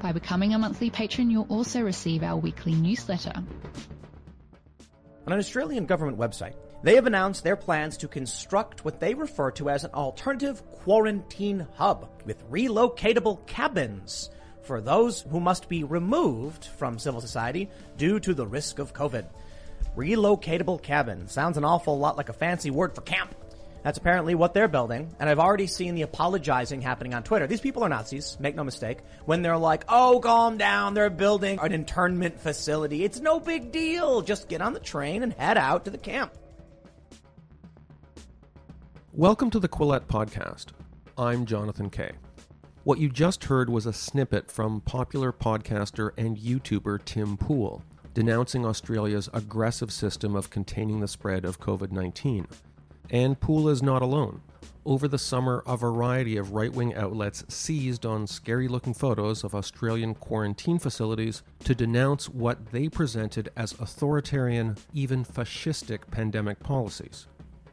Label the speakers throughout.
Speaker 1: By becoming a monthly patron, you'll also receive our weekly newsletter.
Speaker 2: On an Australian government website, they have announced their plans to construct what they refer to as an alternative quarantine hub with relocatable cabins for those who must be removed from civil society due to the risk of COVID. Relocatable cabin sounds an awful lot like a fancy word for camp. That's apparently what they're building, and I've already seen the apologizing happening on Twitter. These people are Nazis, make no mistake, when they're like, oh, calm down, they're building an internment facility. It's no big deal. Just get on the train and head out to the camp.
Speaker 3: Welcome to the Quillette Podcast. I'm Jonathan Kay. What you just heard was a snippet from popular podcaster and YouTuber Tim Pool denouncing Australia's aggressive system of containing the spread of COVID 19. And Pool is not alone. Over the summer, a variety of right wing outlets seized on scary looking photos of Australian quarantine facilities to denounce what they presented as authoritarian, even fascistic pandemic policies.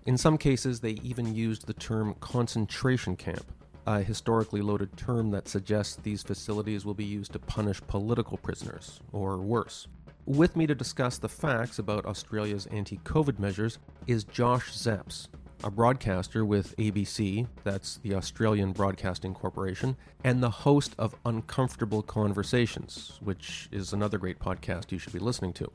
Speaker 3: In some cases, they even used the term concentration camp, a historically loaded term that suggests these facilities will be used to punish political prisoners, or worse. With me to discuss the facts about Australia's anti COVID measures is Josh Szeps, a broadcaster with ABC, that's the Australian Broadcasting Corporation, and the host of Uncomfortable Conversations, which is another great podcast you should be listening to.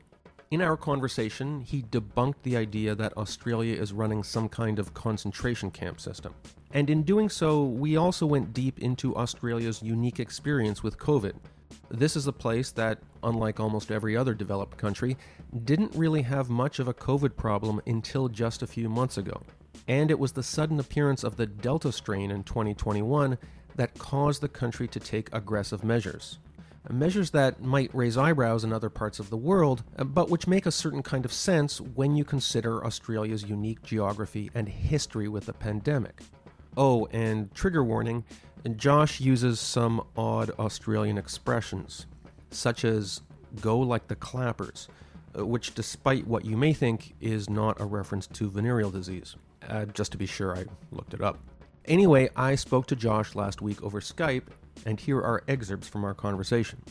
Speaker 3: In our conversation, he debunked the idea that Australia is running some kind of concentration camp system. And in doing so, we also went deep into Australia's unique experience with COVID this is a place that, unlike almost every other developed country, didn't really have much of a COVID problem until just a few months ago. And it was the sudden appearance of the Delta strain in 2021 that caused the country to take aggressive measures. Measures that might raise eyebrows in other parts of the world, but which make a certain kind of sense when you consider Australia's unique geography and history with the pandemic. Oh, and trigger warning and Josh uses some odd Australian expressions, such as go like the clappers, uh, which, despite what you may think, is not a reference to venereal disease. Uh, just to be sure, I looked it up. Anyway, I spoke to Josh last week over Skype, and here are excerpts from our conversation.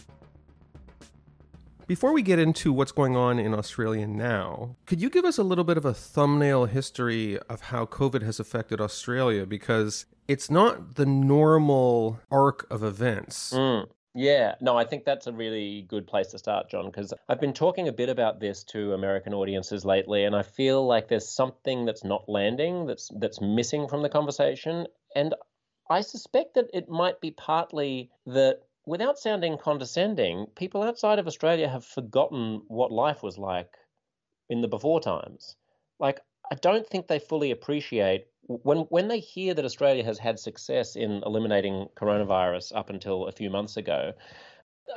Speaker 3: Before we get into what's going on in Australia now, could you give us a little bit of a thumbnail history of how COVID has affected Australia? Because it's not the normal arc of events.
Speaker 4: Mm. Yeah, no, I think that's a really good place to start, John, because I've been talking a bit about this to American audiences lately, and I feel like there's something that's not landing, that's that's missing from the conversation, and I suspect that it might be partly that without sounding condescending, people outside of Australia have forgotten what life was like in the before times. Like, I don't think they fully appreciate when when they hear that Australia has had success in eliminating coronavirus up until a few months ago.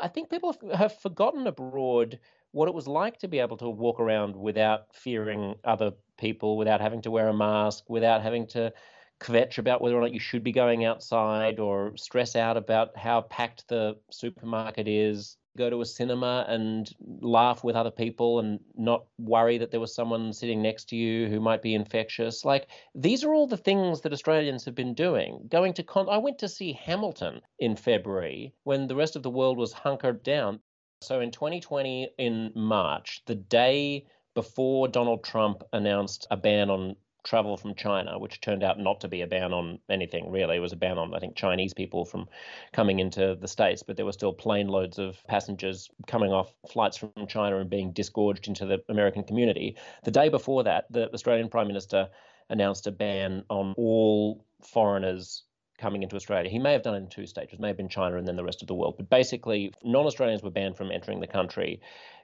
Speaker 4: I think people have forgotten abroad what it was like to be able to walk around without fearing other people, without having to wear a mask, without having to kvetch about whether or not you should be going outside or stress out about how packed the supermarket is go to a cinema and laugh with other people and not worry that there was someone sitting next to you who might be infectious. Like these are all the things that Australians have been doing. Going to con- I went to see Hamilton in February when the rest of the world was hunkered down. So in 2020 in March, the day before Donald Trump announced a ban on travel from China, which turned out not to be a ban on anything really. It was a ban on, I think, Chinese people from coming into the States, but there were still plane loads of passengers coming off flights from China and being disgorged into the American community. The day before that, the Australian Prime Minister announced a ban on all foreigners coming into Australia. He may have done it in two stages, may have been China and then the rest of the world. But basically, non Australians were banned from entering the country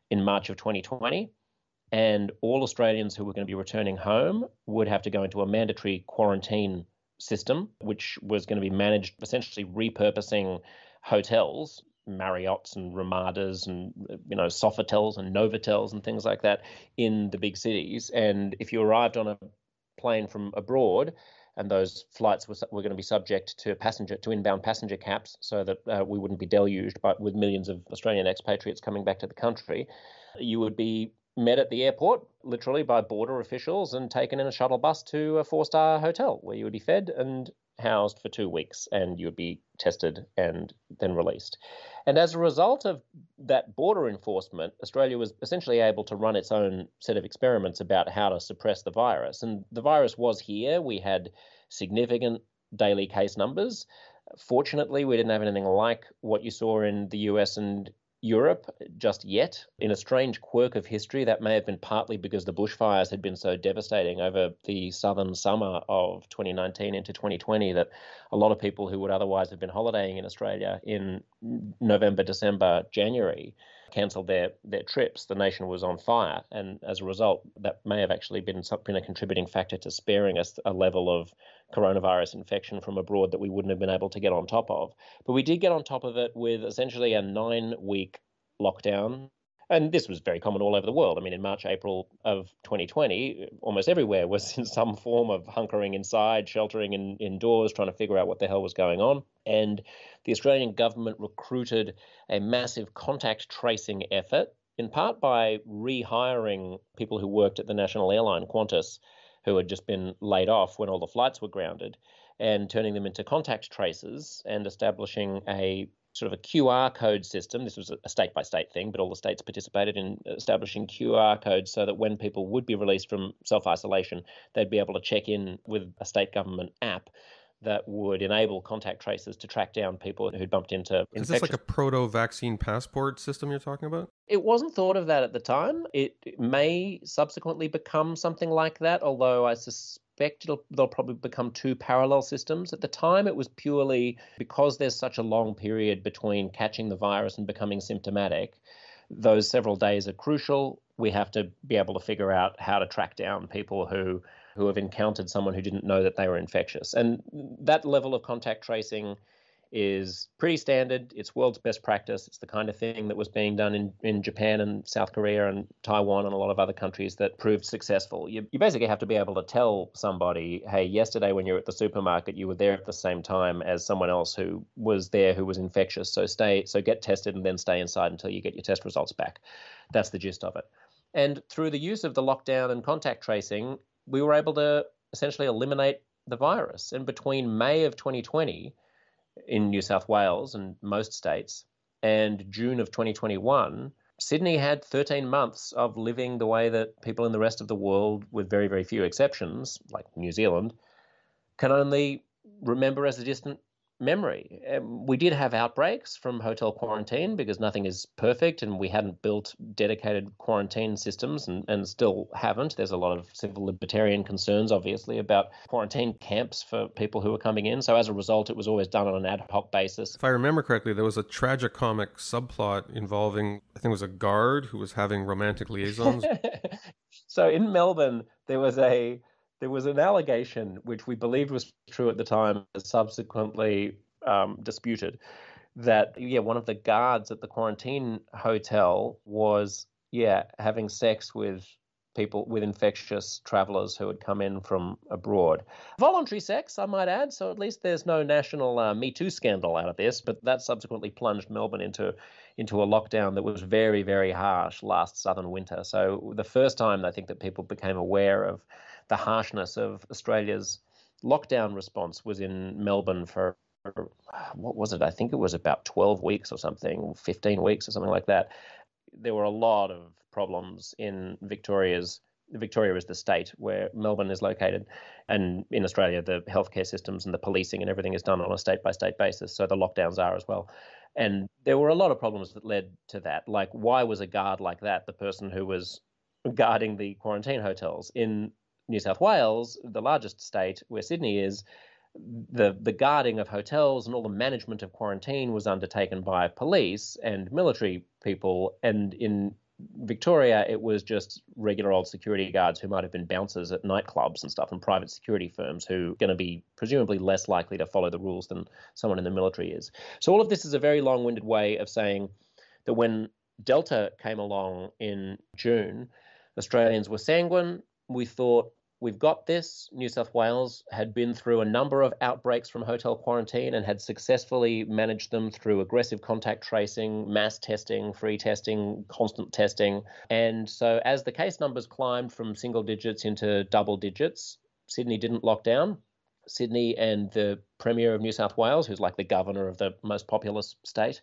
Speaker 4: in March of 2020 and all Australians who were going to be returning home would have to go into a mandatory quarantine system, which was going to be managed essentially repurposing hotels, Marriott's and Ramadas and you know Sofitels and Novotels and things like that in the big cities. And if you arrived on a plane from abroad, and those flights were, were going to be subject to passenger to inbound passenger caps, so that uh, we wouldn't be deluged by, with millions of Australian expatriates coming back to the country. You would be met at the airport, literally by border officials, and taken in a shuttle bus to a four-star hotel where you would be fed and housed for two weeks, and you would be tested and then released. And as a result of that border enforcement, Australia was essentially able to run its own set of experiments about how to suppress the virus. And the virus was here. We had significant daily case numbers. Fortunately, we didn't have anything like what you saw in the US and Europe just yet. In a strange quirk of history, that may have been partly because the bushfires had been so devastating over the southern summer of 2019 into 2020 that a lot of people who would otherwise have been holidaying in Australia in November, December, January cancelled their their trips. The nation was on fire, and as a result, that may have actually been been a contributing factor to sparing us a level of coronavirus infection from abroad that we wouldn't have been able to get on top of. But we did get on top of it with essentially a nine week lockdown and this was very common all over the world. I mean, in March, April of 2020, almost everywhere was in some form of hunkering inside, sheltering in, indoors, trying to figure out what the hell was going on. And the Australian government recruited a massive contact tracing effort, in part by rehiring people who worked at the national airline Qantas, who had just been laid off when all the flights were grounded, and turning them into contact tracers and establishing a sort of a QR code system. This was a state by state thing, but all the states participated in establishing QR codes so that when people would be released from self isolation, they'd be able to check in with a state government app that would enable contact tracers to track down people who'd bumped into.
Speaker 3: Is this like a proto vaccine passport system you're talking about?
Speaker 4: It wasn't thought of that at the time. It may subsequently become something like that, although I suspect it'll, they'll probably become two parallel systems. At the time, it was purely because there's such a long period between catching the virus and becoming symptomatic. Those several days are crucial. We have to be able to figure out how to track down people who who have encountered someone who didn't know that they were infectious. And that level of contact tracing is pretty standard. It's world's best practice. It's the kind of thing that was being done in, in Japan and South Korea and Taiwan and a lot of other countries that proved successful. You, you basically have to be able to tell somebody, hey, yesterday when you were at the supermarket, you were there at the same time as someone else who was there who was infectious. So stay, so get tested and then stay inside until you get your test results back. That's the gist of it. And through the use of the lockdown and contact tracing, we were able to essentially eliminate the virus. And between May of 2020 in New South Wales and most states. And June of 2021, Sydney had 13 months of living the way that people in the rest of the world, with very, very few exceptions, like New Zealand, can only remember as a distant memory. Um, we did have outbreaks from hotel quarantine because nothing is perfect and we hadn't built dedicated quarantine systems and, and still haven't. There's a lot of civil libertarian concerns, obviously, about quarantine camps for people who are coming in. So as a result, it was always done on an ad hoc basis.
Speaker 3: If I remember correctly, there was a tragicomic subplot involving, I think it was a guard who was having romantic liaisons.
Speaker 4: so in Melbourne, there was a there was an allegation which we believed was true at the time, subsequently um, disputed, that yeah, one of the guards at the quarantine hotel was yeah having sex with people with infectious travelers who had come in from abroad. Voluntary sex, I might add, so at least there's no national uh, Me Too scandal out of this, but that subsequently plunged Melbourne into into a lockdown that was very, very harsh last southern winter. So the first time I think that people became aware of the harshness of Australia's lockdown response was in Melbourne for what was it? I think it was about 12 weeks or something, 15 weeks or something like that. There were a lot of problems in Victoria's. Victoria is the state where Melbourne is located, and in Australia, the healthcare systems and the policing and everything is done on a state by state basis. So the lockdowns are as well. And there were a lot of problems that led to that. Like, why was a guard like that the person who was guarding the quarantine hotels? In New South Wales, the largest state where Sydney is, the the guarding of hotels and all the management of quarantine was undertaken by police and military people. And in Victoria, it was just regular old security guards who might have been bouncers at nightclubs and stuff, and private security firms who are going to be presumably less likely to follow the rules than someone in the military is. So all of this is a very long-winded way of saying that when Delta came along in June, Australians were sanguine. We thought we've got this. New South Wales had been through a number of outbreaks from hotel quarantine and had successfully managed them through aggressive contact tracing, mass testing, free testing, constant testing. And so, as the case numbers climbed from single digits into double digits, Sydney didn't lock down. Sydney and the Premier of New South Wales, who's like the governor of the most populous state,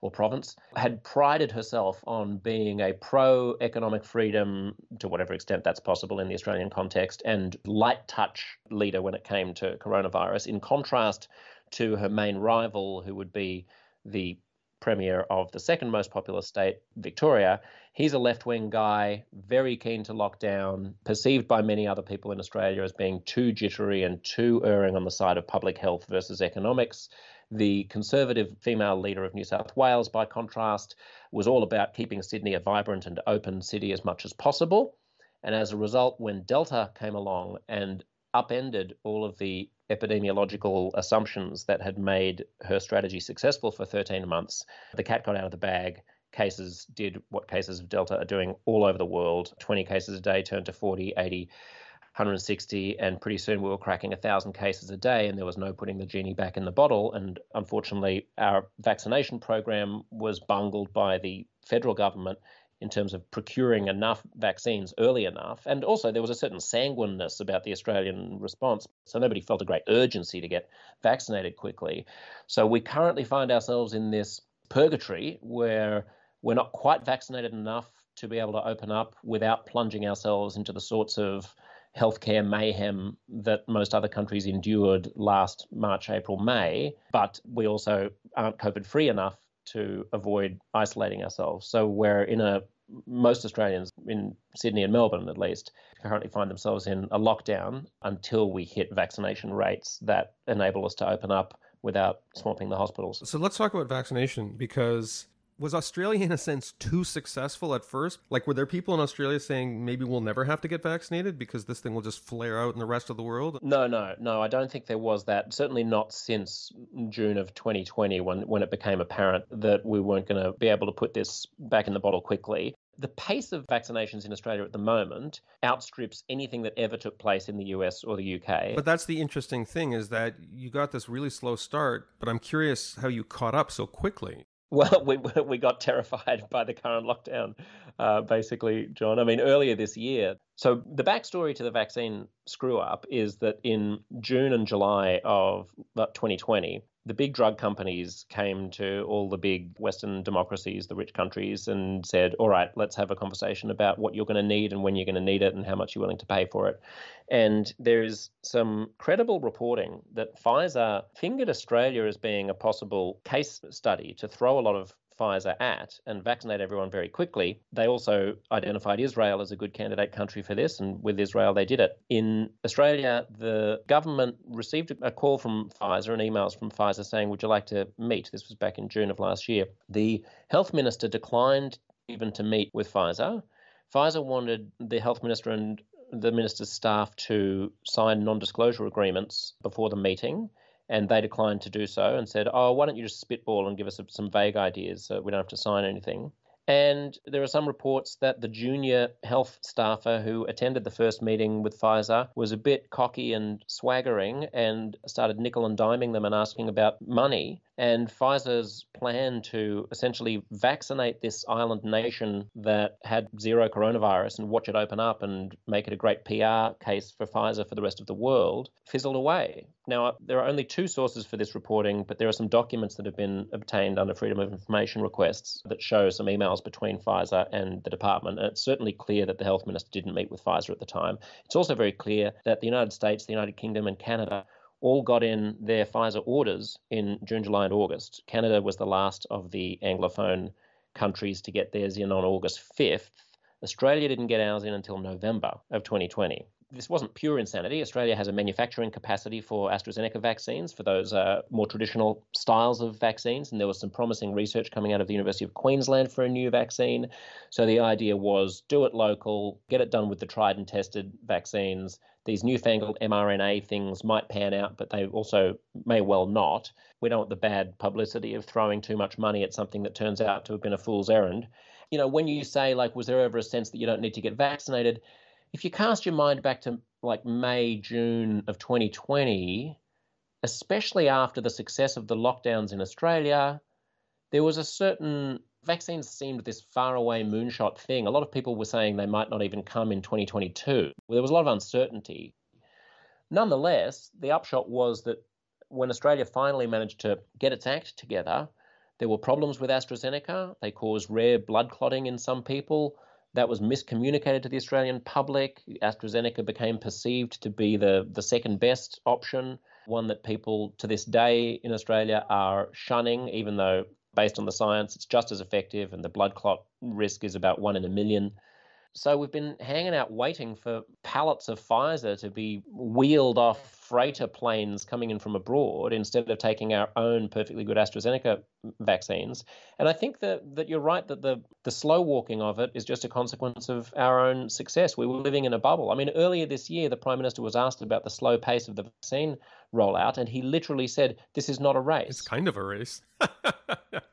Speaker 4: or province, had prided herself on being a pro economic freedom, to whatever extent that's possible in the Australian context, and light touch leader when it came to coronavirus, in contrast to her main rival, who would be the premier of the second most populous state, Victoria. He's a left wing guy, very keen to lock down, perceived by many other people in Australia as being too jittery and too erring on the side of public health versus economics. The Conservative female leader of New South Wales, by contrast, was all about keeping Sydney a vibrant and open city as much as possible. And as a result, when Delta came along and upended all of the epidemiological assumptions that had made her strategy successful for 13 months, the cat got out of the bag. Cases did what cases of Delta are doing all over the world 20 cases a day turned to 40, 80, 160, and pretty soon we were cracking 1,000 cases a day, and there was no putting the genie back in the bottle. And unfortunately, our vaccination program was bungled by the federal government in terms of procuring enough vaccines early enough. And also, there was a certain sanguineness about the Australian response. So, nobody felt a great urgency to get vaccinated quickly. So, we currently find ourselves in this purgatory where we're not quite vaccinated enough to be able to open up without plunging ourselves into the sorts of healthcare mayhem that most other countries endured last March, April, May, but we also aren't COVID free enough to avoid isolating ourselves. So we're in a most Australians in Sydney and Melbourne, at least, currently find themselves in a lockdown until we hit vaccination rates that enable us to open up without swamping the hospitals.
Speaker 3: So let's talk about vaccination because was Australia in a sense too successful at first? Like, were there people in Australia saying maybe we'll never have to get vaccinated because this thing will just flare out in the rest of the world?
Speaker 4: No, no, no. I don't think there was that. Certainly not since June of 2020 when, when it became apparent that we weren't going to be able to put this back in the bottle quickly. The pace of vaccinations in Australia at the moment outstrips anything that ever took place in the US or the UK.
Speaker 3: But that's the interesting thing is that you got this really slow start, but I'm curious how you caught up so quickly.
Speaker 4: Well, we we got terrified by the current lockdown, uh, basically, John. I mean, earlier this year. So the backstory to the vaccine screw up is that in June and July of 2020, the big drug companies came to all the big Western democracies, the rich countries, and said, All right, let's have a conversation about what you're going to need and when you're going to need it and how much you're willing to pay for it. And there's some credible reporting that Pfizer fingered Australia as being a possible case study to throw a lot of Pfizer at and vaccinate everyone very quickly. They also identified Israel as a good candidate country for this, and with Israel, they did it. In Australia, the government received a call from Pfizer and emails from Pfizer saying, Would you like to meet? This was back in June of last year. The health minister declined even to meet with Pfizer. Pfizer wanted the health minister and the minister's staff to sign non disclosure agreements before the meeting and they declined to do so and said, "Oh, why don't you just spitball and give us some vague ideas so we don't have to sign anything." And there are some reports that the junior health staffer who attended the first meeting with Pfizer was a bit cocky and swaggering and started nickel and diming them and asking about money and Pfizer's plan to essentially vaccinate this island nation that had zero coronavirus and watch it open up and make it a great PR case for Pfizer for the rest of the world fizzled away. Now, there are only two sources for this reporting, but there are some documents that have been obtained under Freedom of Information requests that show some emails between Pfizer and the department. And it's certainly clear that the health minister didn't meet with Pfizer at the time. It's also very clear that the United States, the United Kingdom, and Canada all got in their Pfizer orders in June, July, and August. Canada was the last of the Anglophone countries to get theirs in on August 5th. Australia didn't get ours in until November of 2020. This wasn't pure insanity. Australia has a manufacturing capacity for AstraZeneca vaccines, for those uh, more traditional styles of vaccines. And there was some promising research coming out of the University of Queensland for a new vaccine. So the idea was do it local, get it done with the tried and tested vaccines. These newfangled mRNA things might pan out, but they also may well not. We don't want the bad publicity of throwing too much money at something that turns out to have been a fool's errand. You know, when you say, like, was there ever a sense that you don't need to get vaccinated? If you cast your mind back to like May, June of 2020, especially after the success of the lockdowns in Australia, there was a certain vaccines seemed this faraway moonshot thing. A lot of people were saying they might not even come in 2022. There was a lot of uncertainty. Nonetheless, the upshot was that when Australia finally managed to get its act together, there were problems with AstraZeneca. They caused rare blood clotting in some people. That was miscommunicated to the Australian public. AstraZeneca became perceived to be the, the second best option, one that people to this day in Australia are shunning, even though, based on the science, it's just as effective and the blood clot risk is about one in a million. So we've been hanging out waiting for pallets of Pfizer to be wheeled off freighter planes coming in from abroad instead of taking our own perfectly good AstraZeneca vaccines. And I think that, that you're right that the, the slow walking of it is just a consequence of our own success. We were living in a bubble. I mean, earlier this year, the Prime Minister was asked about the slow pace of the vaccine rollout, and he literally said, This is not a race.
Speaker 3: It's kind of a race.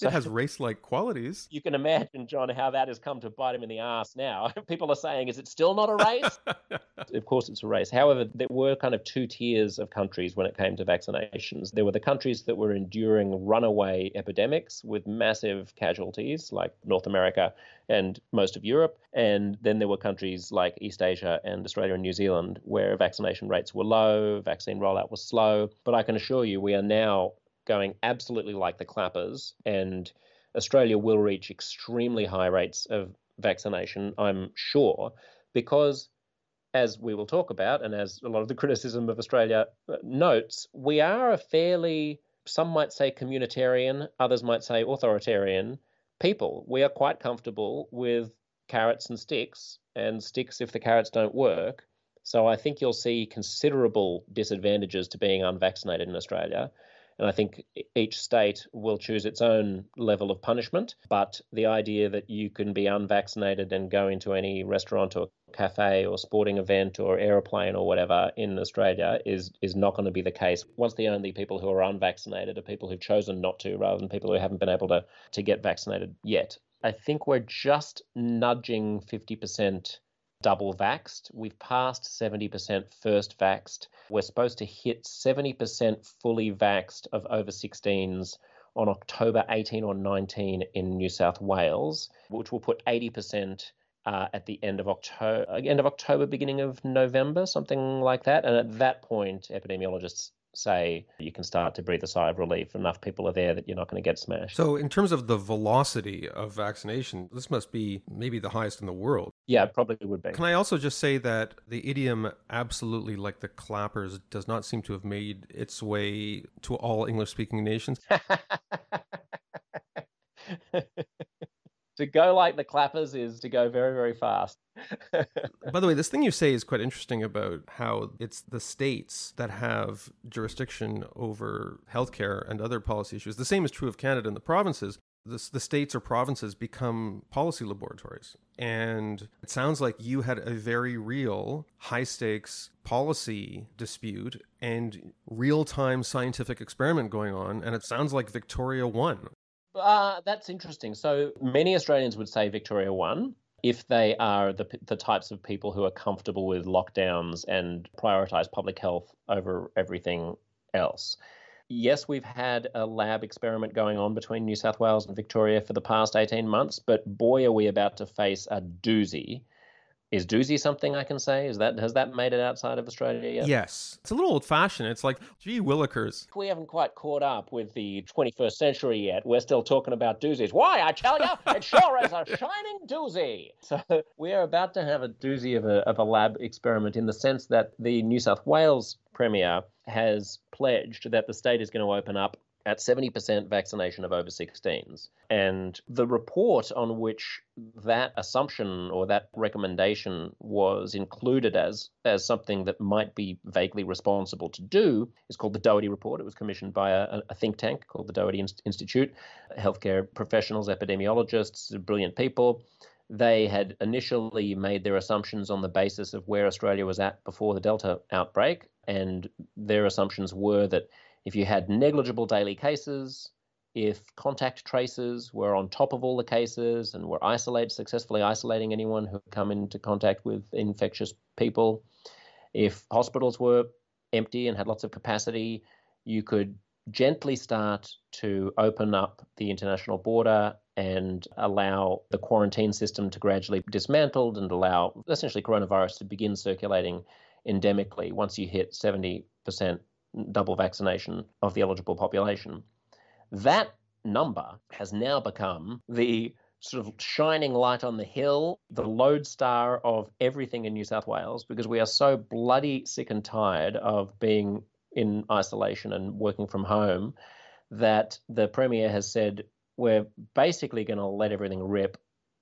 Speaker 3: So, it has race-like qualities.
Speaker 4: You can imagine, John, how that has come to bite him in the ass now. People are saying, "Is it still not a race?" of course, it's a race. However, there were kind of two tiers of countries when it came to vaccinations. There were the countries that were enduring runaway epidemics with massive casualties, like North America and most of Europe, and then there were countries like East Asia and Australia and New Zealand where vaccination rates were low, vaccine rollout was slow. But I can assure you, we are now going absolutely like the clappers, and Australia will reach extremely high rates of vaccination, I'm sure, because as we will talk about, and as a lot of the criticism of Australia uh, notes, we are a fairly, some might say communitarian, others might say authoritarian people. We are quite comfortable with carrots and sticks, and sticks if the carrots don't work. So I think you'll see considerable disadvantages to being unvaccinated in Australia. And I think each state will choose its own level of punishment. But the idea that you can be unvaccinated and go into any restaurant or cafe or sporting event or aeroplane or whatever in Australia is is not going to be the case. Once the only people who are unvaccinated are people who've chosen not to rather than people who haven't been able to to get vaccinated yet. I think we're just nudging 50% double vaxed. We've passed 70% first vaxed. We're supposed to hit 70% fully vaxed of over 16s on October 18 or 19 in New South Wales, which will put 80% uh, at the end of October, end of October, beginning of November, something like that. And at that point, epidemiologists say you can start to breathe a sigh of relief. Enough people are there that you're not going to get smashed.
Speaker 3: So, in terms of the velocity of vaccination, this must be maybe the highest in the world.
Speaker 4: Yeah, probably would be.
Speaker 3: Can I also just say that the idiom absolutely like the clappers does not seem to have made its way to all English speaking nations?
Speaker 4: to go like the clappers is to go very, very fast.
Speaker 3: By the way, this thing you say is quite interesting about how it's the states that have jurisdiction over healthcare and other policy issues. The same is true of Canada and the provinces. The, the states or provinces become policy laboratories. And it sounds like you had a very real high stakes policy dispute and real time scientific experiment going on. And it sounds like Victoria won.
Speaker 4: Uh, that's interesting. So many Australians would say Victoria won if they are the, the types of people who are comfortable with lockdowns and prioritize public health over everything else. Yes, we've had a lab experiment going on between New South Wales and Victoria for the past 18 months, but boy, are we about to face a doozy is doozy something I can say? Is that has that made it outside of Australia yet?
Speaker 3: Yes, it's a little old fashioned. It's like, gee willikers.
Speaker 4: We haven't quite caught up with the 21st century yet. We're still talking about doozies. Why? I tell you, it sure is a shining doozy. So we are about to have a doozy of a of a lab experiment in the sense that the New South Wales premier has pledged that the state is going to open up at 70% vaccination of over 16s. And the report on which that assumption or that recommendation was included as, as something that might be vaguely responsible to do is called the Doherty Report. It was commissioned by a, a think tank called the Doherty Institute, healthcare professionals, epidemiologists, brilliant people they had initially made their assumptions on the basis of where Australia was at before the Delta outbreak, and their assumptions were that if you had negligible daily cases, if contact tracers were on top of all the cases and were isolated, successfully isolating anyone who come into contact with infectious people, if hospitals were empty and had lots of capacity, you could gently start to open up the international border and allow the quarantine system to gradually be dismantled and allow essentially coronavirus to begin circulating endemically once you hit 70% double vaccination of the eligible population. That number has now become the sort of shining light on the hill, the lodestar of everything in New South Wales, because we are so bloody sick and tired of being in isolation and working from home that the Premier has said we're basically going to let everything rip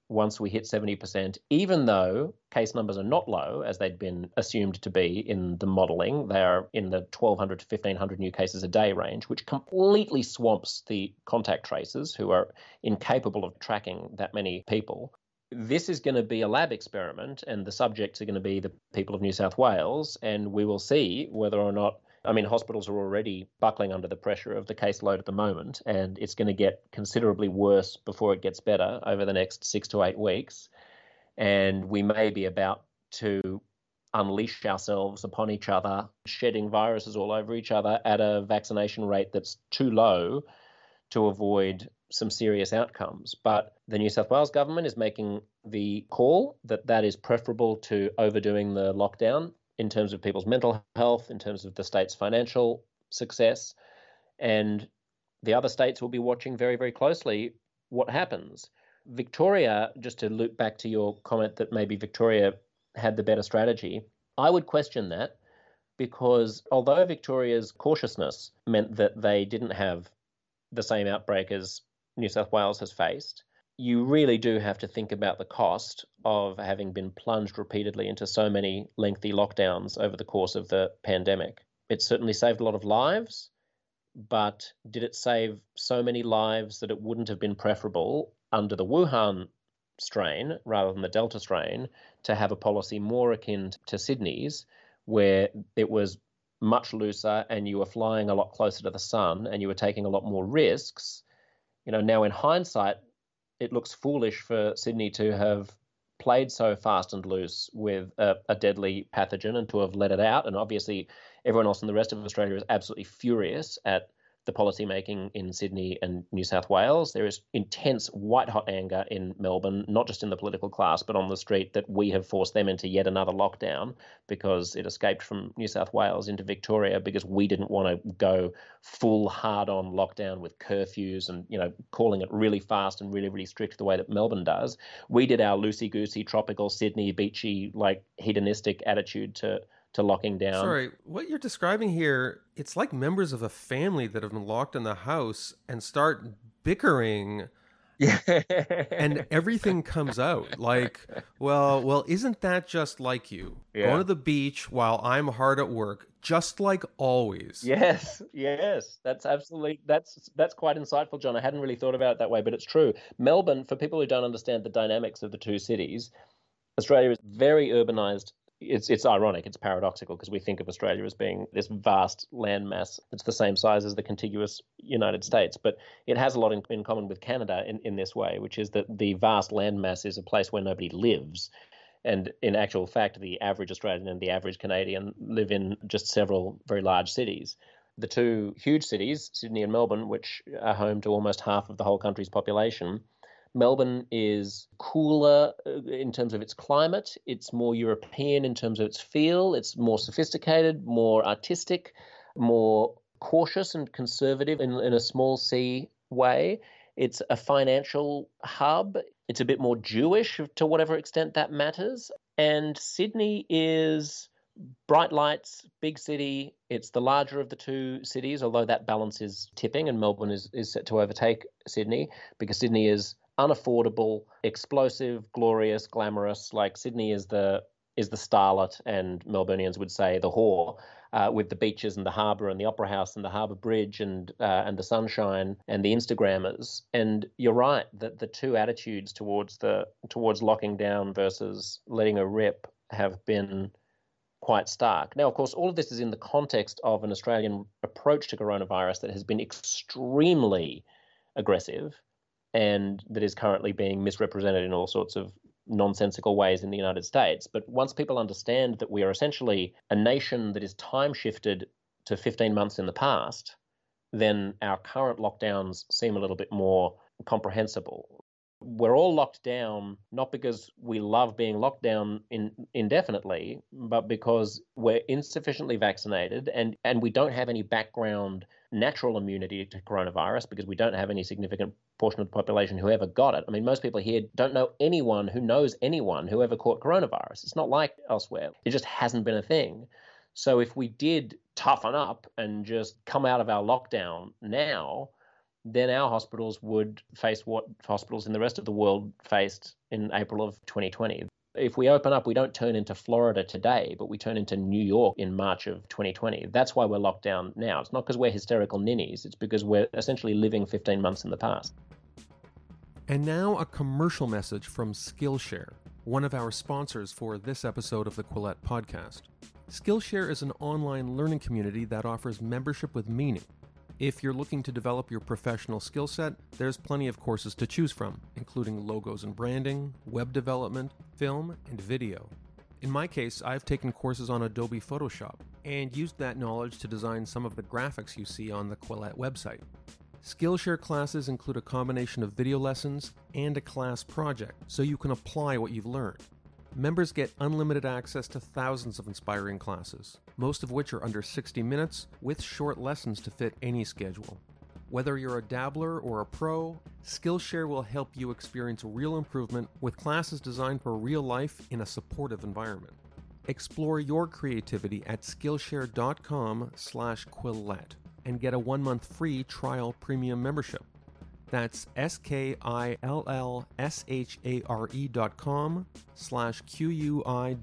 Speaker 4: once we hit 70%, even though case numbers are not low, as they'd been assumed to be in the modelling. They are in the 1,200 to 1,500 new cases a day range, which completely swamps the contact tracers who are incapable of tracking that many people. This is going to be a lab experiment, and the subjects are going to be the people of New South Wales, and we will see whether or not I mean, hospitals are already buckling under the pressure of the caseload at the moment, and it's going to get considerably worse before it gets better over the next six to eight weeks. And we may be about to unleash ourselves upon each other, shedding viruses all over each other at a vaccination rate that's too low to avoid some serious outcomes. But the New South Wales government is making the call that that is preferable to overdoing the lockdown in terms of people's mental health, in terms of the state's financial success. And the other states will be watching very, very closely what happens. Victoria, just to loop back to your comment that maybe Victoria had the better strategy, I would question that because although Victoria's cautiousness meant that they didn't have the same outbreak as New South Wales has faced, you really do have to think about the cost of having been plunged repeatedly into so many lengthy lockdowns over the course of the pandemic. It certainly saved a lot of lives, but did it save so many lives that it wouldn't have been preferable under the Wuhan strain rather than the Delta strain to have a policy more akin to Sydney's, where it was much looser and you were flying a lot closer to the sun and you were taking a lot more risks? You know, now in hindsight, it looks foolish for Sydney to have played so fast and loose with a, a, deadly pathogen and to have let it out. And obviously, everyone else in the rest of Australia is absolutely furious at the policy making in Sydney and New South Wales. There is intense white hot anger in Melbourne, not just in the political class, but on the street, that we have forced them into yet another lockdown because it escaped from New South Wales into Victoria because we didn't want to go full hard on lockdown with curfews and, you know, calling it really fast and really, really strict the way that Melbourne does. We did our loosey goosey, tropical, Sydney, beachy, like hedonistic attitude to to locking down.
Speaker 3: Sorry, what you're describing here, it's like members of a family that have been locked in the house and start bickering.
Speaker 4: Yeah.
Speaker 3: and everything comes out like, well, well, isn't that just like you? Yeah. Going to the beach while I'm hard at work, just like always.
Speaker 4: Yes, yes, that's absolutely that's that's quite insightful, John. I hadn't really thought about it that way, but it's true. Melbourne, for people who don't understand the dynamics of the two cities, Australia is very urbanized it's it's ironic, it's paradoxical because we think of Australia as being this vast landmass that's the same size as the contiguous United States, but it has a lot in, in common with Canada in, in this way, which is that the vast landmass is a place where nobody lives. And in actual fact, the average Australian and the average Canadian live in just several very large cities. The two huge cities, Sydney and Melbourne, which are home to almost half of the whole country's population, Melbourne is cooler uh, in terms of its climate. It's more European in terms of its feel. It's more sophisticated, more artistic, more cautious and conservative in, in a small c way. It's a financial hub. It's a bit more Jewish to whatever extent that matters. And Sydney is bright lights, big city. It's the larger of the two cities, although that balance is tipping, and Melbourne is, is set to overtake Sydney because Sydney is unaffordable, explosive, glorious, glamorous. Like Sydney is the is the starlet, and Melburnians would say the whore, uh, with the beaches and the harbour and the opera house and the harbour bridge and uh, and the sunshine and the Instagrammers. And you're right that the two attitudes towards the towards locking down versus letting a rip have been quite stark. Now, of course, all of this is in the context of an Australian approach to coronavirus that has been extremely aggressive and that is currently being misrepresented in all sorts of nonsensical ways in the United States. But once people understand that we are essentially a nation that is time shifted to 15 months in the past, then our current lockdowns seem a little bit more comprehensible. We're all locked down not because we love being locked down in, indefinitely, but because we're insufficiently vaccinated and, and we don't have any background natural immunity to coronavirus because we don't have any significant portion of the population who ever got it. I mean, most people here don't know anyone who knows anyone who ever caught coronavirus. It's not like elsewhere, it just hasn't been a thing. So if we did toughen up and just come out of our lockdown now, then our hospitals would face what hospitals in the rest of the world faced in April of 2020 if we open up, we don't turn into Florida today, but we turn into New York in March of 2020. That's why we're locked down now. It's not because we're hysterical ninnies, it's because we're essentially living 15 months in the past.
Speaker 3: And now a commercial message from Skillshare, one of our sponsors for this episode of the Quillette podcast. Skillshare is an online learning community that offers membership with meaning if you're looking to develop your professional skill set, there's plenty of courses to choose from, including logos and branding, web development, film, and video. In my case, I've taken courses on Adobe Photoshop and used that knowledge to design some of the graphics you see on the Quillette website. Skillshare classes include a combination of video lessons and a class project, so you can apply what you've learned. Members get unlimited access to thousands of inspiring classes, most of which are under 60 minutes with short lessons to fit any schedule. Whether you're a dabbler or a pro, Skillshare will help you experience real improvement with classes designed for real life in a supportive environment. Explore your creativity at skillshare.com/quillette and get a 1-month free trial premium membership. That's S-K-I-L-L-S-H-A-R-E dot com slash Q-U-I-L-L-E-T-T-E.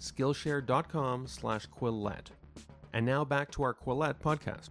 Speaker 3: Skillshare dot com slash Quillette. And now back to our Quillette podcast.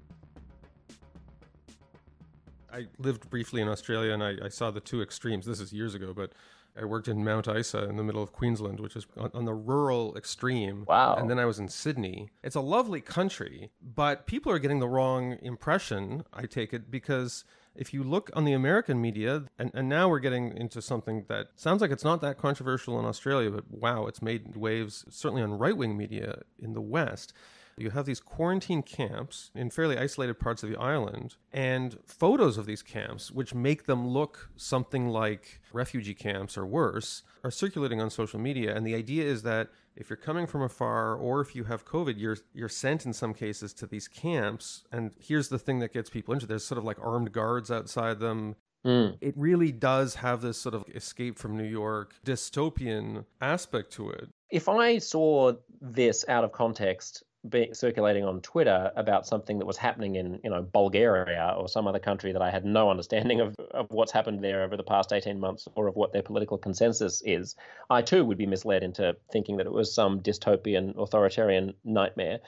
Speaker 3: I lived briefly in Australia and I, I saw the two extremes. This is years ago, but I worked in Mount Isa in the middle of Queensland, which is on, on, the rural extreme.
Speaker 4: Wow.
Speaker 3: And then I was in Sydney. It's a lovely country, but people are getting the wrong impression, I take it, because if you look on the American media, and, and now we're getting into something that sounds like it's not that controversial in Australia, but wow, it's made waves certainly on right wing media in the West you have these quarantine camps in fairly isolated parts of the island, and photos of these camps, which make them look something like refugee camps or worse, are circulating on social media. And the idea is that if you're coming from afar or if you have COVID, you're you're sent in some cases to these camps. And here's the thing that gets people into there's sort of like armed guards outside them. Mm. It really does have this sort of escape from New York dystopian aspect to it.
Speaker 4: If I saw this out of context, being circulating on Twitter about something that was happening in you know Bulgaria or some other country that I had no understanding of, of what's happened there over the past 18 months or of what their political consensus is, I too would be misled into thinking that it was some dystopian authoritarian nightmare.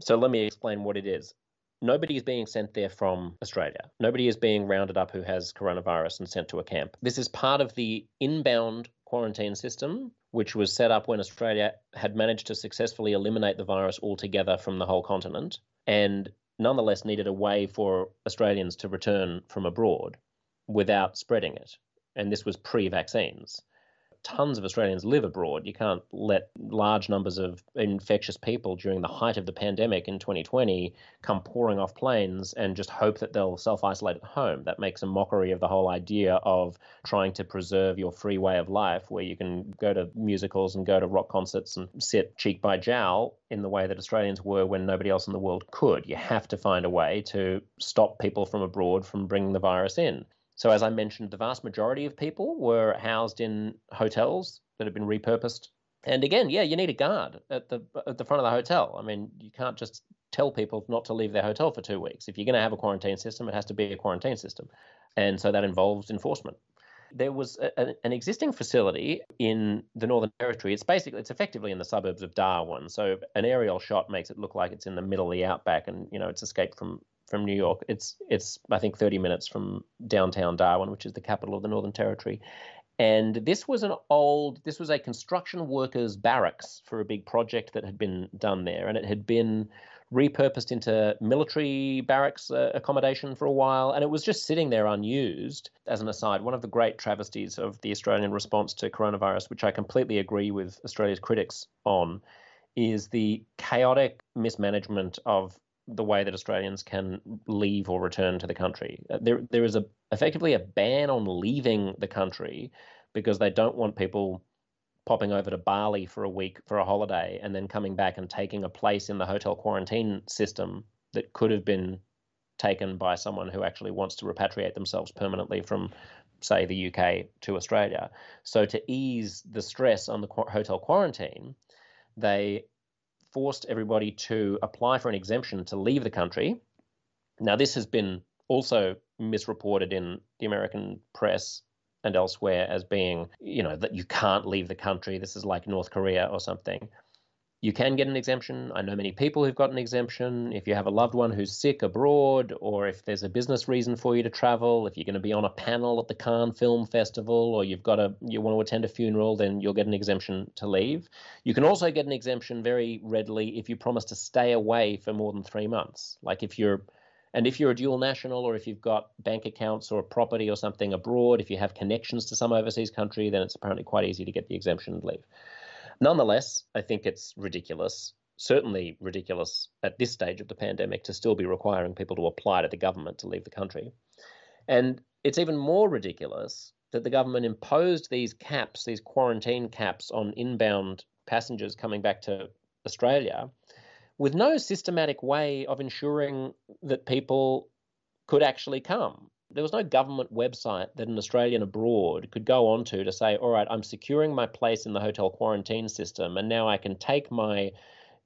Speaker 4: So let me explain what it is. Nobody is being sent there from Australia. Nobody is being rounded up who has coronavirus and sent to a camp. This is part of the inbound quarantine system, which was set up when Australia had managed to successfully eliminate the virus altogether from the whole continent, and nonetheless needed a way for Australians to return from abroad without spreading it. And this was pre vaccines tons of Australians live abroad. You can't let large numbers of infectious people during the height of the pandemic in 2020 come pouring off planes and just hope that they'll self isolate at home. That makes a mockery of the whole idea of trying to preserve your free way of life, where you can go to musicals and go to rock concerts and sit cheek by jowl in the way that Australians were when nobody else in the world could. You have to find a way to stop people from abroad from bringing the virus in. So, as I mentioned, the vast majority of people were housed in hotels that had been repurposed And again, yeah, you need a guard at the at the front of the hotel. I mean, you can't just tell people not to leave their hotel for two weeks. If you're going to have a quarantine system, it has to be a quarantine system, and so that involves enforcement. There was a, an existing facility in the Northern Territory. It's basically it's effectively in the suburbs of Darwin. So an aerial shot makes it look like it's in the middle of the outback, and you know it's escaped from from New York. It's it's I think 30 minutes from downtown Darwin, which is the capital of the Northern Territory. And this was an old, this was a construction workers' barracks for a big project that had been done there. And it had been repurposed into military barracks uh, accommodation for a while. And it was just sitting there unused. As an aside, one of the great travesties of the Australian response to coronavirus, which I completely agree with Australia's critics on, is the chaotic mismanagement of the way that Australians can leave or return to the country. Uh, there, there is a effectively a ban on leaving the country because they don't want people popping over to Bali for a week for a holiday and then coming back and taking a place in the hotel quarantine system that could have been taken by someone who actually wants to repatriate themselves permanently from say the UK to Australia. So to ease the stress on the hotel quarantine, they forced everybody to apply for an exemption to leave the country. Now, this has been also misreported in the American press and elsewhere as being, you know, that you can't leave the country. This is like North Korea or something you can get an exemption. I know many people who've got an exemption. If you have a loved one who's sick abroad, or if there's a business reason for you to travel, if you're going to be on a panel at the Cannes Film Festival, or you've got a you want to attend a funeral, then you'll get an exemption to leave. You can also get an exemption very readily if you promise to stay away for more than three months. Like if you're and if you're a dual national or if you've got bank accounts or a property or something abroad, if you have connections to some overseas country, then it's apparently quite easy to get the exemption and leave. Nonetheless, I think it's ridiculous, certainly ridiculous at this stage of the pandemic, to still be requiring people to apply to the government to leave the country. And it's even more ridiculous that the government imposed these caps, these quarantine caps on inbound passengers coming back to Australia with no systematic way of ensuring that people could actually come there was no government website that an Australian abroad could go onto to say, all right, I'm securing my place in the hotel quarantine system, and now I can take my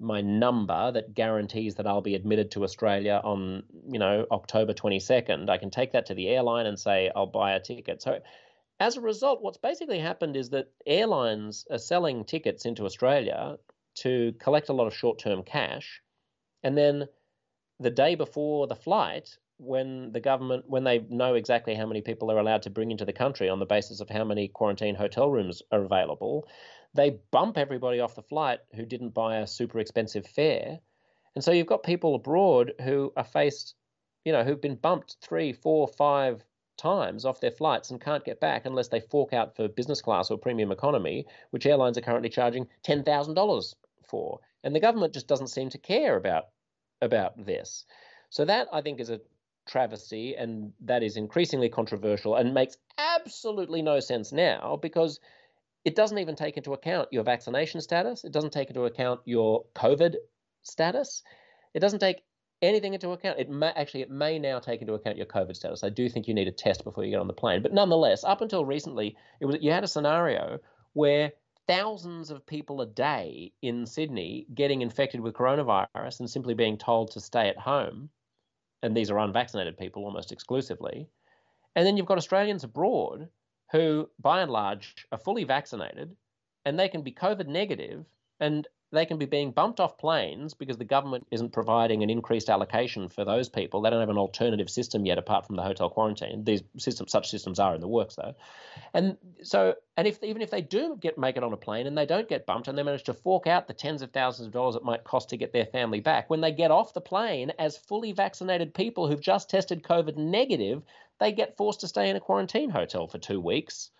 Speaker 4: my number that guarantees that I'll be admitted to Australia on, you know, October 22nd. I can take that to the airline and say I'll buy a ticket. So as a result, what's basically happened is that airlines are selling tickets into Australia to collect a lot of short-term cash, and then the day before the flight, when the government, when they know exactly how many people they're allowed to bring into the country on the basis of how many quarantine hotel rooms are available, they bump everybody off the flight who didn't buy a super expensive fare. And so you've got people abroad who are faced, you know, who've been bumped three, four, five times off their flights and can't get back unless they fork out for business class or premium economy, which airlines are currently charging $10,000 for. And the government just doesn't seem to care about about this. So that I think is a travesty, and that is increasingly controversial and makes absolutely no sense now because it doesn't even take into account your vaccination status. It doesn't take into account your COVID status. It doesn't take anything into account. It may actually it may now take into account your COVID status. I do think you need a test before you get on the plane. But nonetheless, up until recently, it was you had a scenario where thousands of people a day in Sydney getting infected with coronavirus and simply being told to stay at home and these are unvaccinated people almost exclusively. And then you've got Australians abroad who, by and large, are fully vaccinated and they can be COVID negative and they can be being bumped off planes because the government isn't providing an increased allocation for those people. They don't have an alternative system yet apart from the hotel quarantine. These systems, such systems are in the works though. And so, and if even if they do get make it on a plane and they don't get bumped and they manage to fork out the tens of thousands of dollars it might cost to get their family back, when they get off the plane as fully vaccinated people who've just tested COVID negative, they get forced to stay in a quarantine hotel for two weeks,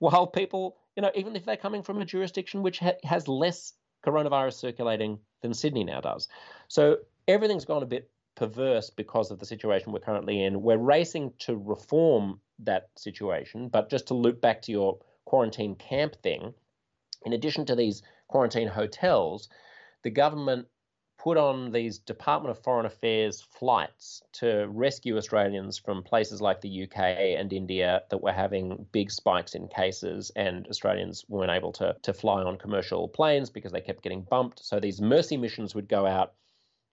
Speaker 4: while people, you know, even if they're coming from a jurisdiction which ha- has less coronavirus circulating than Sydney now does. So everything's gone a bit perverse because of the situation we're currently in. We're racing to reform that situation, but just to loop back to your quarantine camp thing, in addition to these quarantine hotels, the government put on these Department of Foreign Affairs flights to rescue Australians from places like the UK and India that were having big spikes in cases, and Australians weren't able to, to fly on commercial planes because they kept getting bumped. So these mercy missions would go out.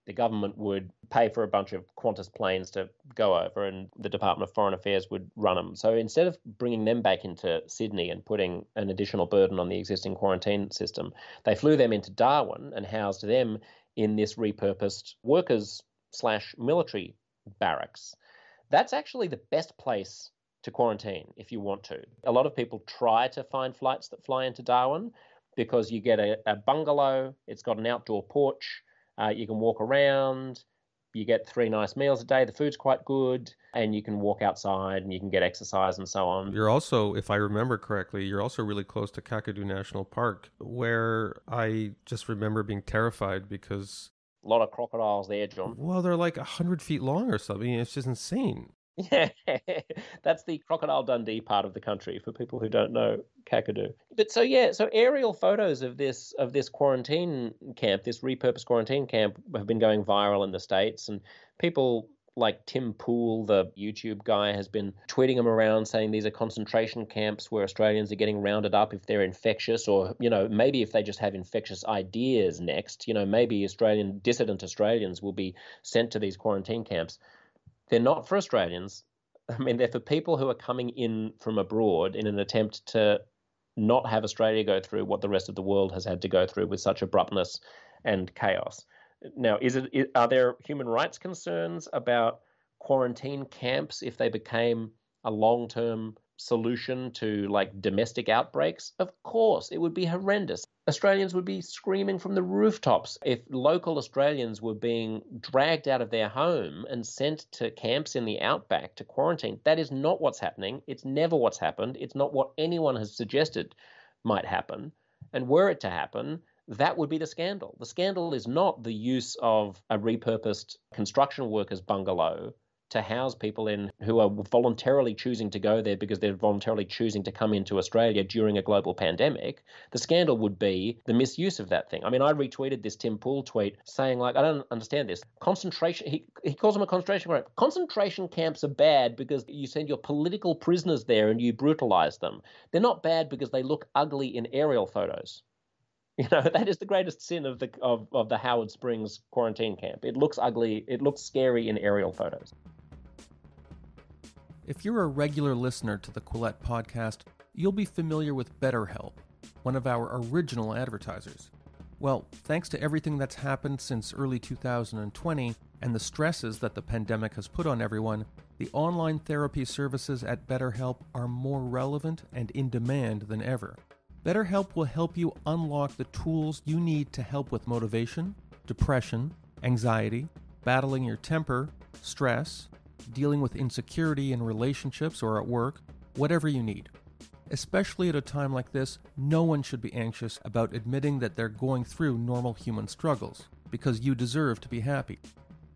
Speaker 4: The government would pay for a bunch of Qantas planes to go over, and the Department of Foreign Affairs would run them. So instead of bringing them back into Sydney and putting an additional burden on the existing quarantine system, they flew them into Darwin and housed them in this repurposed workers slash military barracks. That's actually the best place to quarantine if you want to. A lot of people try to find flights that fly into Darwin because you get a, a bungalow, it's got an outdoor porch, uh, you can walk around, you get three nice meals a day. The food's quite good, and you can walk outside and you can get exercise and so on.
Speaker 3: You're also, if I remember correctly, you're also really close to Kakadu National Park, where I just remember being terrified because
Speaker 4: a lot of crocodiles there, John.
Speaker 3: Well, they're like a hundred feet long or something. It's just insane.
Speaker 4: Yeah, that's the Crocodile Dundee part of the country for people who don't know Kakadu. But so yeah, so aerial photos of this of this quarantine camp, this repurposed quarantine camp, have been going viral in the states, and people like Tim Pool, the YouTube guy, has been tweeting them around saying these are concentration camps where Australians are getting rounded up if they're infectious, or, you know, maybe if they just have infectious ideas next, you know, maybe Australian dissident Australians will be sent to these quarantine camps. They're not for Australians. I mean, they're for people who are coming in from abroad in an attempt to not have Australia go through what the rest of the world has had to go through with such abruptness and chaos. Now, is it are there human rights concerns about quarantine camps if they became a long-term solution to like domestic outbreaks? Of course, it would be horrendous. Australians would be screaming from the rooftops if local Australians were being dragged out of their home and sent to camps in the outback to quarantine. That is not what's happening. It's never what's happened. It's not what anyone has suggested might happen. And were it to happen, that would be the scandal. The scandal is not the use of a repurposed construction workers bungalow to house people in who are voluntarily choosing to go there because they're voluntarily choosing to come into Australia during a global pandemic. The scandal would be the misuse of that thing. I mean, I retweeted this Tim Pool tweet saying, like, I don't understand this. Concentration, he, he calls them a concentration camp. Concentration camps are bad because you send your political prisoners there and you brutalize them. They're not bad because they look ugly in aerial photos. You know, that is the greatest sin of the of, of the Howard Springs quarantine camp. It looks ugly, it looks scary in aerial photos.
Speaker 3: If you're a regular listener to the Quillette podcast, you'll be familiar with BetterHelp, one of our original advertisers. Well, thanks to everything that's happened since early 2020 and the stresses that the pandemic has put on everyone, the online therapy services at BetterHelp are more relevant and in demand than ever. BetterHelp will help you unlock the tools you need to help with motivation, depression, anxiety, battling your temper, stress, dealing with insecurity in relationships or at work, whatever you need. Especially at a time like this, no one should be anxious about admitting that they're going through normal human struggles, because you deserve to be happy.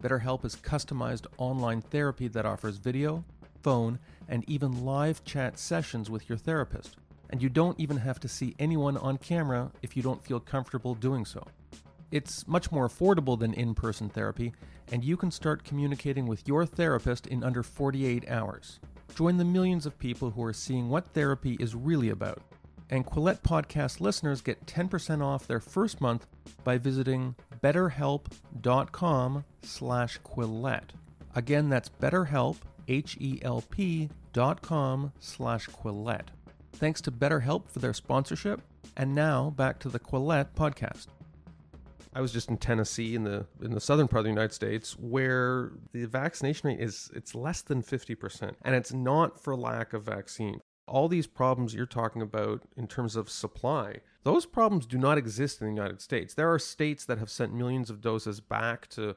Speaker 3: BetterHelp is customized online therapy that offers video, phone, and even live chat sessions with your therapist and you don't even have to see anyone on camera if you don't feel comfortable doing so. It's much more affordable than in person therapy, and you can start communicating with your therapist in under 48 hours. Join the millions of people who are seeing what therapy is really about. And Quillette podcast listeners get 10% off their first month by visiting betterhelp.com slash quillette. Again, that's betterhelp, H-E-L-P dot com slash quillette. Thanks to BetterHelp for their sponsorship. And now back to the Quillette podcast. I was just in Tennessee in the in the southern part of the United States where the vaccination rate is it's less than 50% and it's not for lack of vaccine. All these problems you're talking about in terms of supply, those problems do not exist in the United States. There are states that have sent millions of doses back to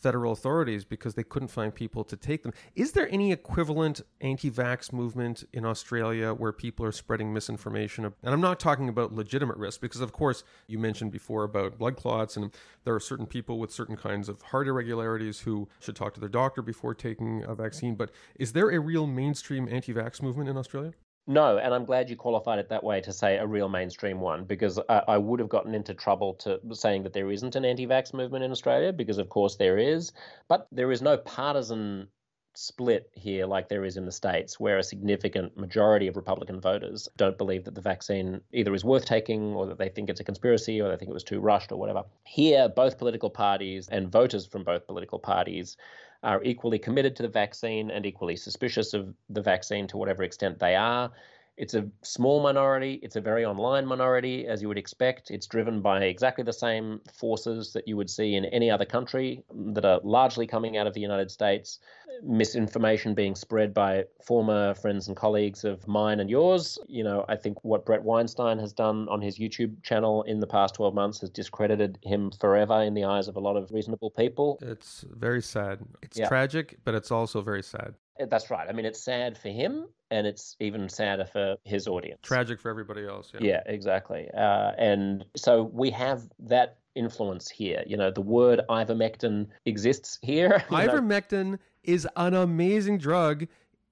Speaker 3: federal authorities because they couldn't find people to take them. Is there any equivalent anti vax movement in Australia where people are spreading misinformation? And I'm not talking about legitimate risk because, of course, you mentioned before about blood clots, and there are certain people with certain kinds of heart irregularities who should talk to their doctor before taking a vaccine. But is there a real mainstream anti vax movement in Australia?
Speaker 4: No, and I'm glad you qualified it that way to say a real mainstream one, because I, I, would have gotten into trouble to saying that there isn't an anti-vax movement in Australia, because of course there is, but there is no partisan split here like there is in the States, where a significant majority of Republican voters don't believe that the vaccine either is worth taking or that they think it's a conspiracy or they think it was too rushed or whatever. Here, both political parties and voters from both political parties are equally committed to the vaccine and equally suspicious of the vaccine to whatever extent they are. It's a small minority. It's a very online minority, as you would expect. It's driven by exactly the same forces that you would see in any other country that are largely coming out of the United States. Misinformation being spread by former friends and colleagues of mine and yours. You know, I think what Bret Weinstein has done on his YouTube channel in the past 12 months has discredited him forever in the eyes of a lot of reasonable people.
Speaker 3: It's very sad. It's yeah. tragic, but it's also very sad.
Speaker 4: That's right. I mean, it's sad for him, and it's even sadder for his audience.
Speaker 3: Tragic for everybody else.
Speaker 4: Yeah, yeah exactly. Uh, and so we have that influence here. You know, the word ivermectin exists here.
Speaker 3: Ivermectin know. is an amazing drug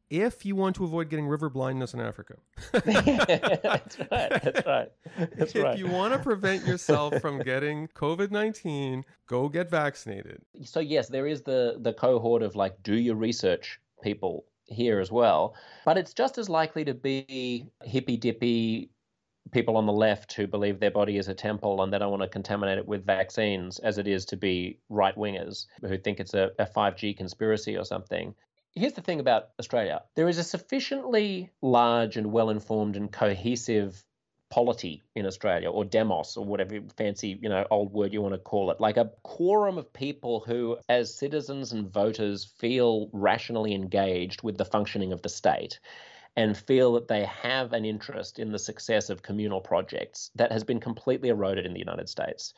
Speaker 3: if you want to avoid getting river blindness in Africa.
Speaker 4: that's right. That's right. That's
Speaker 3: if
Speaker 4: right.
Speaker 3: you want to prevent yourself from getting COVID 19, go get vaccinated.
Speaker 4: So, yes, there is the, the cohort of like, do your research people here as well. But it's just as likely to be hippy dippy people on the left who believe their body is a temple and they don't want to contaminate it with vaccines as it is to be right wingers who think it's a, a 5G conspiracy or something. Here's the thing about Australia there is a sufficiently large and well informed and cohesive polity in Australia, or demos, or whatever fancy, you know, old word you want to call it, like a quorum of people who, as citizens and voters, feel rationally engaged with the functioning of the state and feel that they have an interest in the success of communal projects that has been completely eroded in the United States.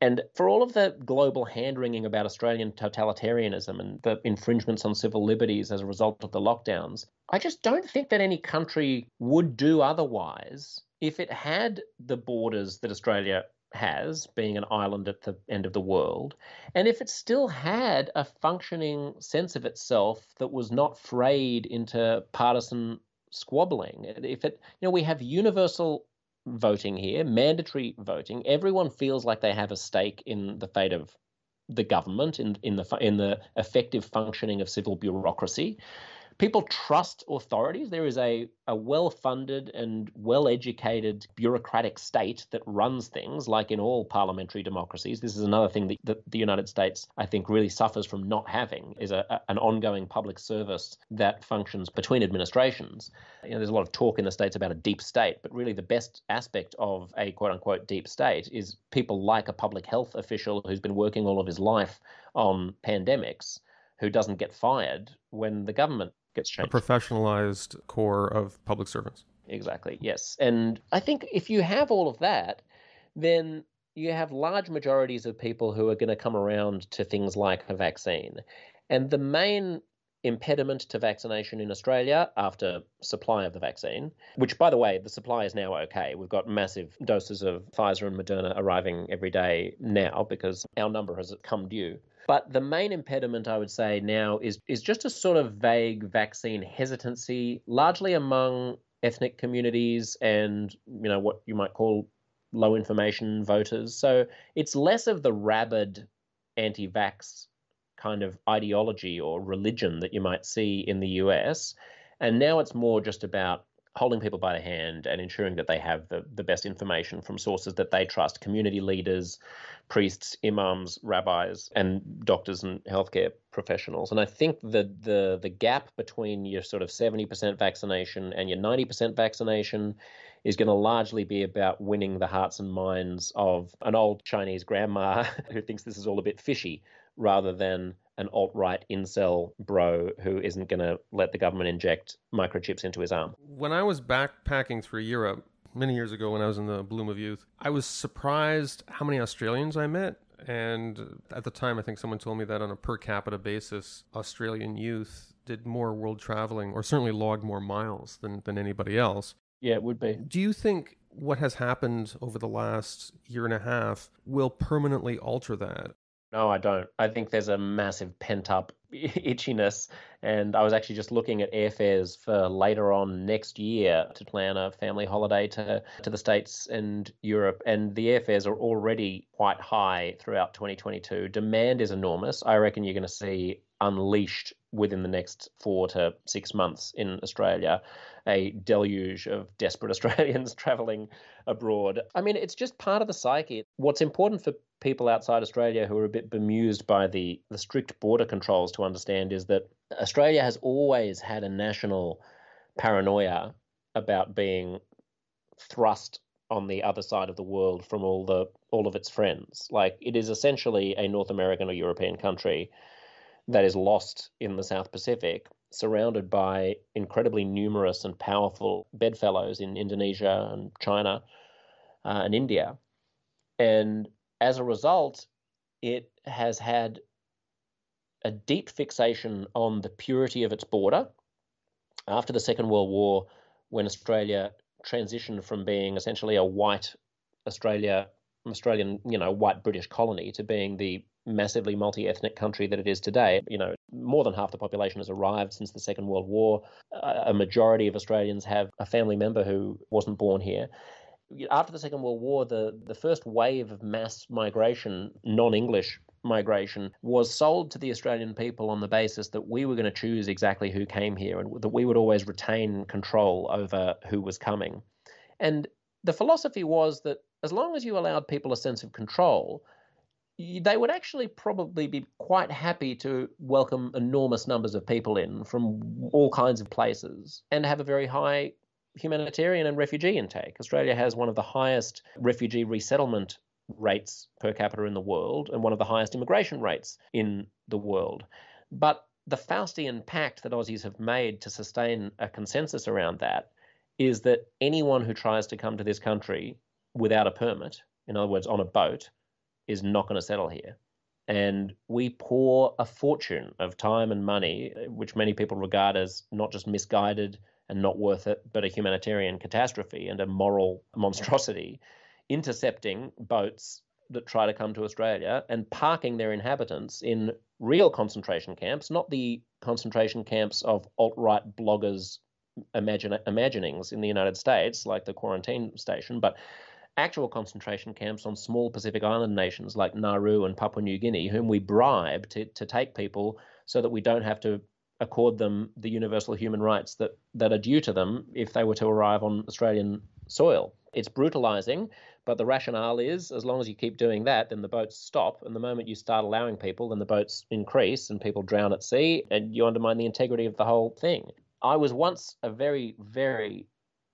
Speaker 4: And for all of the global hand wringing about Australian totalitarianism and the infringements on civil liberties as a result of the lockdowns, I just don't think that any country would do otherwise if it had the borders that Australia has, being an island at the end of the world, and if it still had a functioning sense of itself that was not frayed into partisan squabbling, if it, you know, we have universal voting here, mandatory voting, everyone feels like they have a stake in the fate of the government, in in the in the effective functioning of civil bureaucracy people trust authorities. There is a, a well funded and well educated bureaucratic state that runs things, like in all parliamentary democracies. This is another thing that, that the United States, I think, really suffers from not having is a, a, an ongoing public service that functions between administrations. You know, there's a lot of talk in the States about a deep state, but really the best aspect of a quote unquote deep state is people like a public health official who's been working all of his life on pandemics who doesn't get fired when the government gets changed.
Speaker 3: A professionalized core of public servants.
Speaker 4: Exactly, yes. And I think if you have all of that, then you have large majorities of people who are going to come around to things like a vaccine. And the main impediment to vaccination in Australia after supply of the vaccine, which, by the way, the supply is now okay. We've got massive doses of Pfizer and Moderna arriving every day now because our number has come due. But the main impediment, I would say, now is is just a sort of vague vaccine hesitancy, largely among ethnic communities and you know what you might call low information voters. So it's less of the rabid anti-vax kind of ideology or religion that you might see in the US. And now it's more just about holding people by the hand and ensuring that they have the, the best information from sources that they trust community leaders, priests, imams, rabbis, and doctors and healthcare professionals. And I think the, the, the gap between your sort of 70% vaccination and your 90% vaccination is going to largely be about winning the hearts and minds of an old Chinese grandma who thinks this is all a bit fishy rather than an alt right incel bro who isn't going to let the government inject microchips into his arm.
Speaker 3: When I was backpacking through Europe many years ago when I was in the bloom of youth, I was surprised how many Australians I met. And at the time, I think someone told me that on a per capita basis, Australian youth did more world traveling or certainly logged more miles than, than anybody else.
Speaker 4: Yeah, it would be.
Speaker 3: Do you think what has happened over the last year and a half will permanently alter that?
Speaker 4: No, I don't. I think there's a massive pent up itchiness. And I was actually just looking at airfares for later on next year to plan a family holiday to, to the States and Europe. And the airfares are already quite high throughout 2022. Demand is enormous. I reckon you're going to see unleashed within the next four to six months in Australia a deluge of desperate Australians traveling abroad. I mean, it's just part of the psyche. What's important for people outside Australia who are a bit bemused by the, the strict border controls to understand is that Australia has always had a national paranoia about being thrust on the other side of the world from all the all of its friends. Like it is essentially a North American or European country that is lost in the South Pacific, surrounded by incredibly numerous and powerful bedfellows in Indonesia and China uh, and India. And as a result, it has had a deep fixation on the purity of its border. After the Second World War, when Australia transitioned from being essentially a white Australia, Australian, you know, white British colony to being the massively multi-ethnic country that it is today. You know, more than half the population has arrived since the Second World War. A majority of Australians have a family member who wasn't born here. After the Second World War, the, the first wave of mass migration, non English migration, was sold to the Australian people on the basis that we were going to choose exactly who came here and that we would always retain control over who was coming. And the philosophy was that as long as you allowed people a sense of control, they would actually probably be quite happy to welcome enormous numbers of people in from all kinds of places and have a very high humanitarian and refugee intake. Australia has one of the highest refugee resettlement rates per capita in the world and one of the highest immigration rates in the world. But the Faustian pact that Aussies have made to sustain a consensus around that is that anyone who tries to come to this country without a permit, in other words, on a boat, is not going to settle here. And we pour a fortune of time and money, which many people regard as not just misguided and not worth it, but a humanitarian catastrophe and a moral monstrosity, intercepting boats that try to come to Australia and parking their inhabitants in real concentration camps, not the concentration camps of alt right bloggers' imagine- imaginings in the United States, like the quarantine station, but actual concentration camps on small Pacific Island nations like Nauru and Papua New Guinea, whom we bribe to, to take people so that we don't have to accord them the universal human rights that, that are due to them if they were to arrive on Australian soil. It's brutalizing, but the rationale is as long as you keep doing that, then the boats stop. And the moment you start allowing people, then the boats increase and people drown at sea and you undermine the integrity of the whole thing. I was once a very, very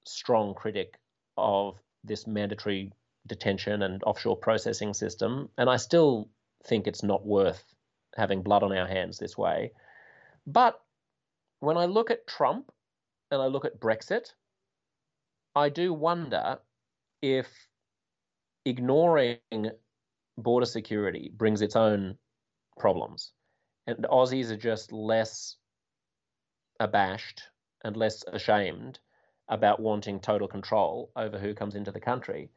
Speaker 4: strong critic of this mandatory detention and offshore processing system. And I still think it's not worth having blood on our hands this way. But when I look at Trump and I look at Brexit, I do wonder if ignoring border security brings its own problems. And Aussies are just less abashed and less ashamed about wanting total control over who comes into the country.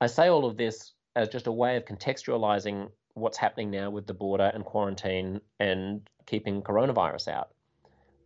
Speaker 4: I say all of this as just a way of contextualizing what's happening now with the border and quarantine and keeping coronavirus out.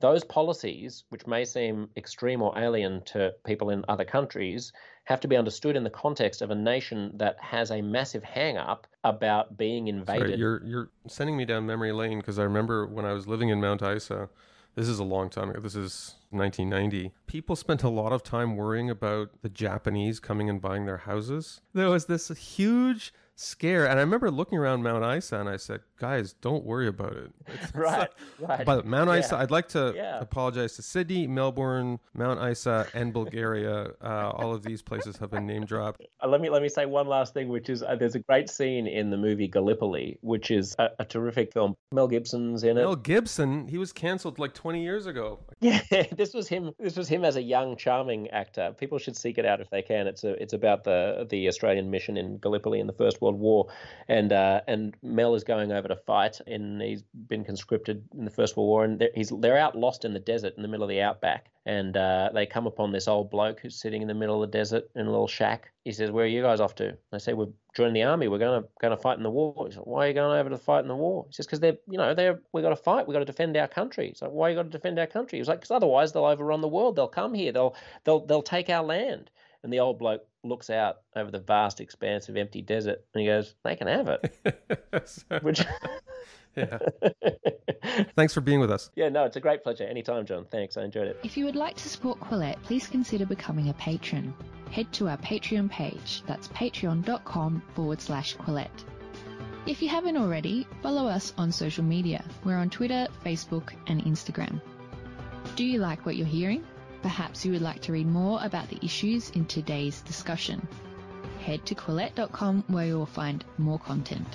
Speaker 4: Those policies, which may seem extreme or alien to people in other countries, have to be understood in the context of a nation that has a massive hang up about being invaded.
Speaker 3: Sorry, you're you're sending me down memory lane because I remember when I was living in Mount Isa, this is a long time ago. This is 1990. People spent a lot of time worrying about the Japanese coming and buying their houses. There was this huge scare. And I remember looking around Mount Isa and I said, guys, don't worry about it.
Speaker 4: right, right.
Speaker 3: But Mount yeah. Isa, I'd like to yeah. apologize to Sydney, Melbourne, Mount Isa, and Bulgaria. Uh, all of these places have been name dropped.
Speaker 4: Uh, let me let me say one last thing, which is uh, there's a great scene in the movie Gallipoli, which is a, a, terrific film. Mel Gibson's in it.
Speaker 3: Mel Gibson, he was cancelled like 20 years ago.
Speaker 4: Yeah, this was him. This was him as a young, charming actor. People should seek it out if they can. It's a, it's about the the Australian mission in Gallipoli in the First World World War, and uh, and Mel is going over to fight, and he's been conscripted in the First World War, and they're, he's they're out lost in the desert in the middle of the outback, and uh, they come upon this old bloke who's sitting in the middle of the desert in a little shack. He says, "Where are you guys off to?" They say, "We're joining the army. We're going to going to fight in the war." He's like, "Why are you going over to fight in the war?" He says, "Because they're you know they're we got to fight. We got to defend our country." He's like, "Why you got to defend our country?" He's like, "Because otherwise they'll overrun the world. They'll come here. They'll they'll they'll take our land." And the old bloke looks out over the vast expanse of empty desert and he goes, "They can have it." Which.
Speaker 3: yeah. Thanks for being with us.
Speaker 4: Yeah, no, it's a great pleasure. Anytime, John. Thanks. I enjoyed it.
Speaker 1: If you would like to support Quillette, please consider becoming a patron. Head to our Patreon page. That's patreon.com forward slash Quillette. If you haven't already, follow us on social media. We're on Twitter, Facebook, and Instagram. Do you like what you're hearing? Perhaps you would like to read more about the issues in today's discussion. Head to Quillette.com where you will find more content.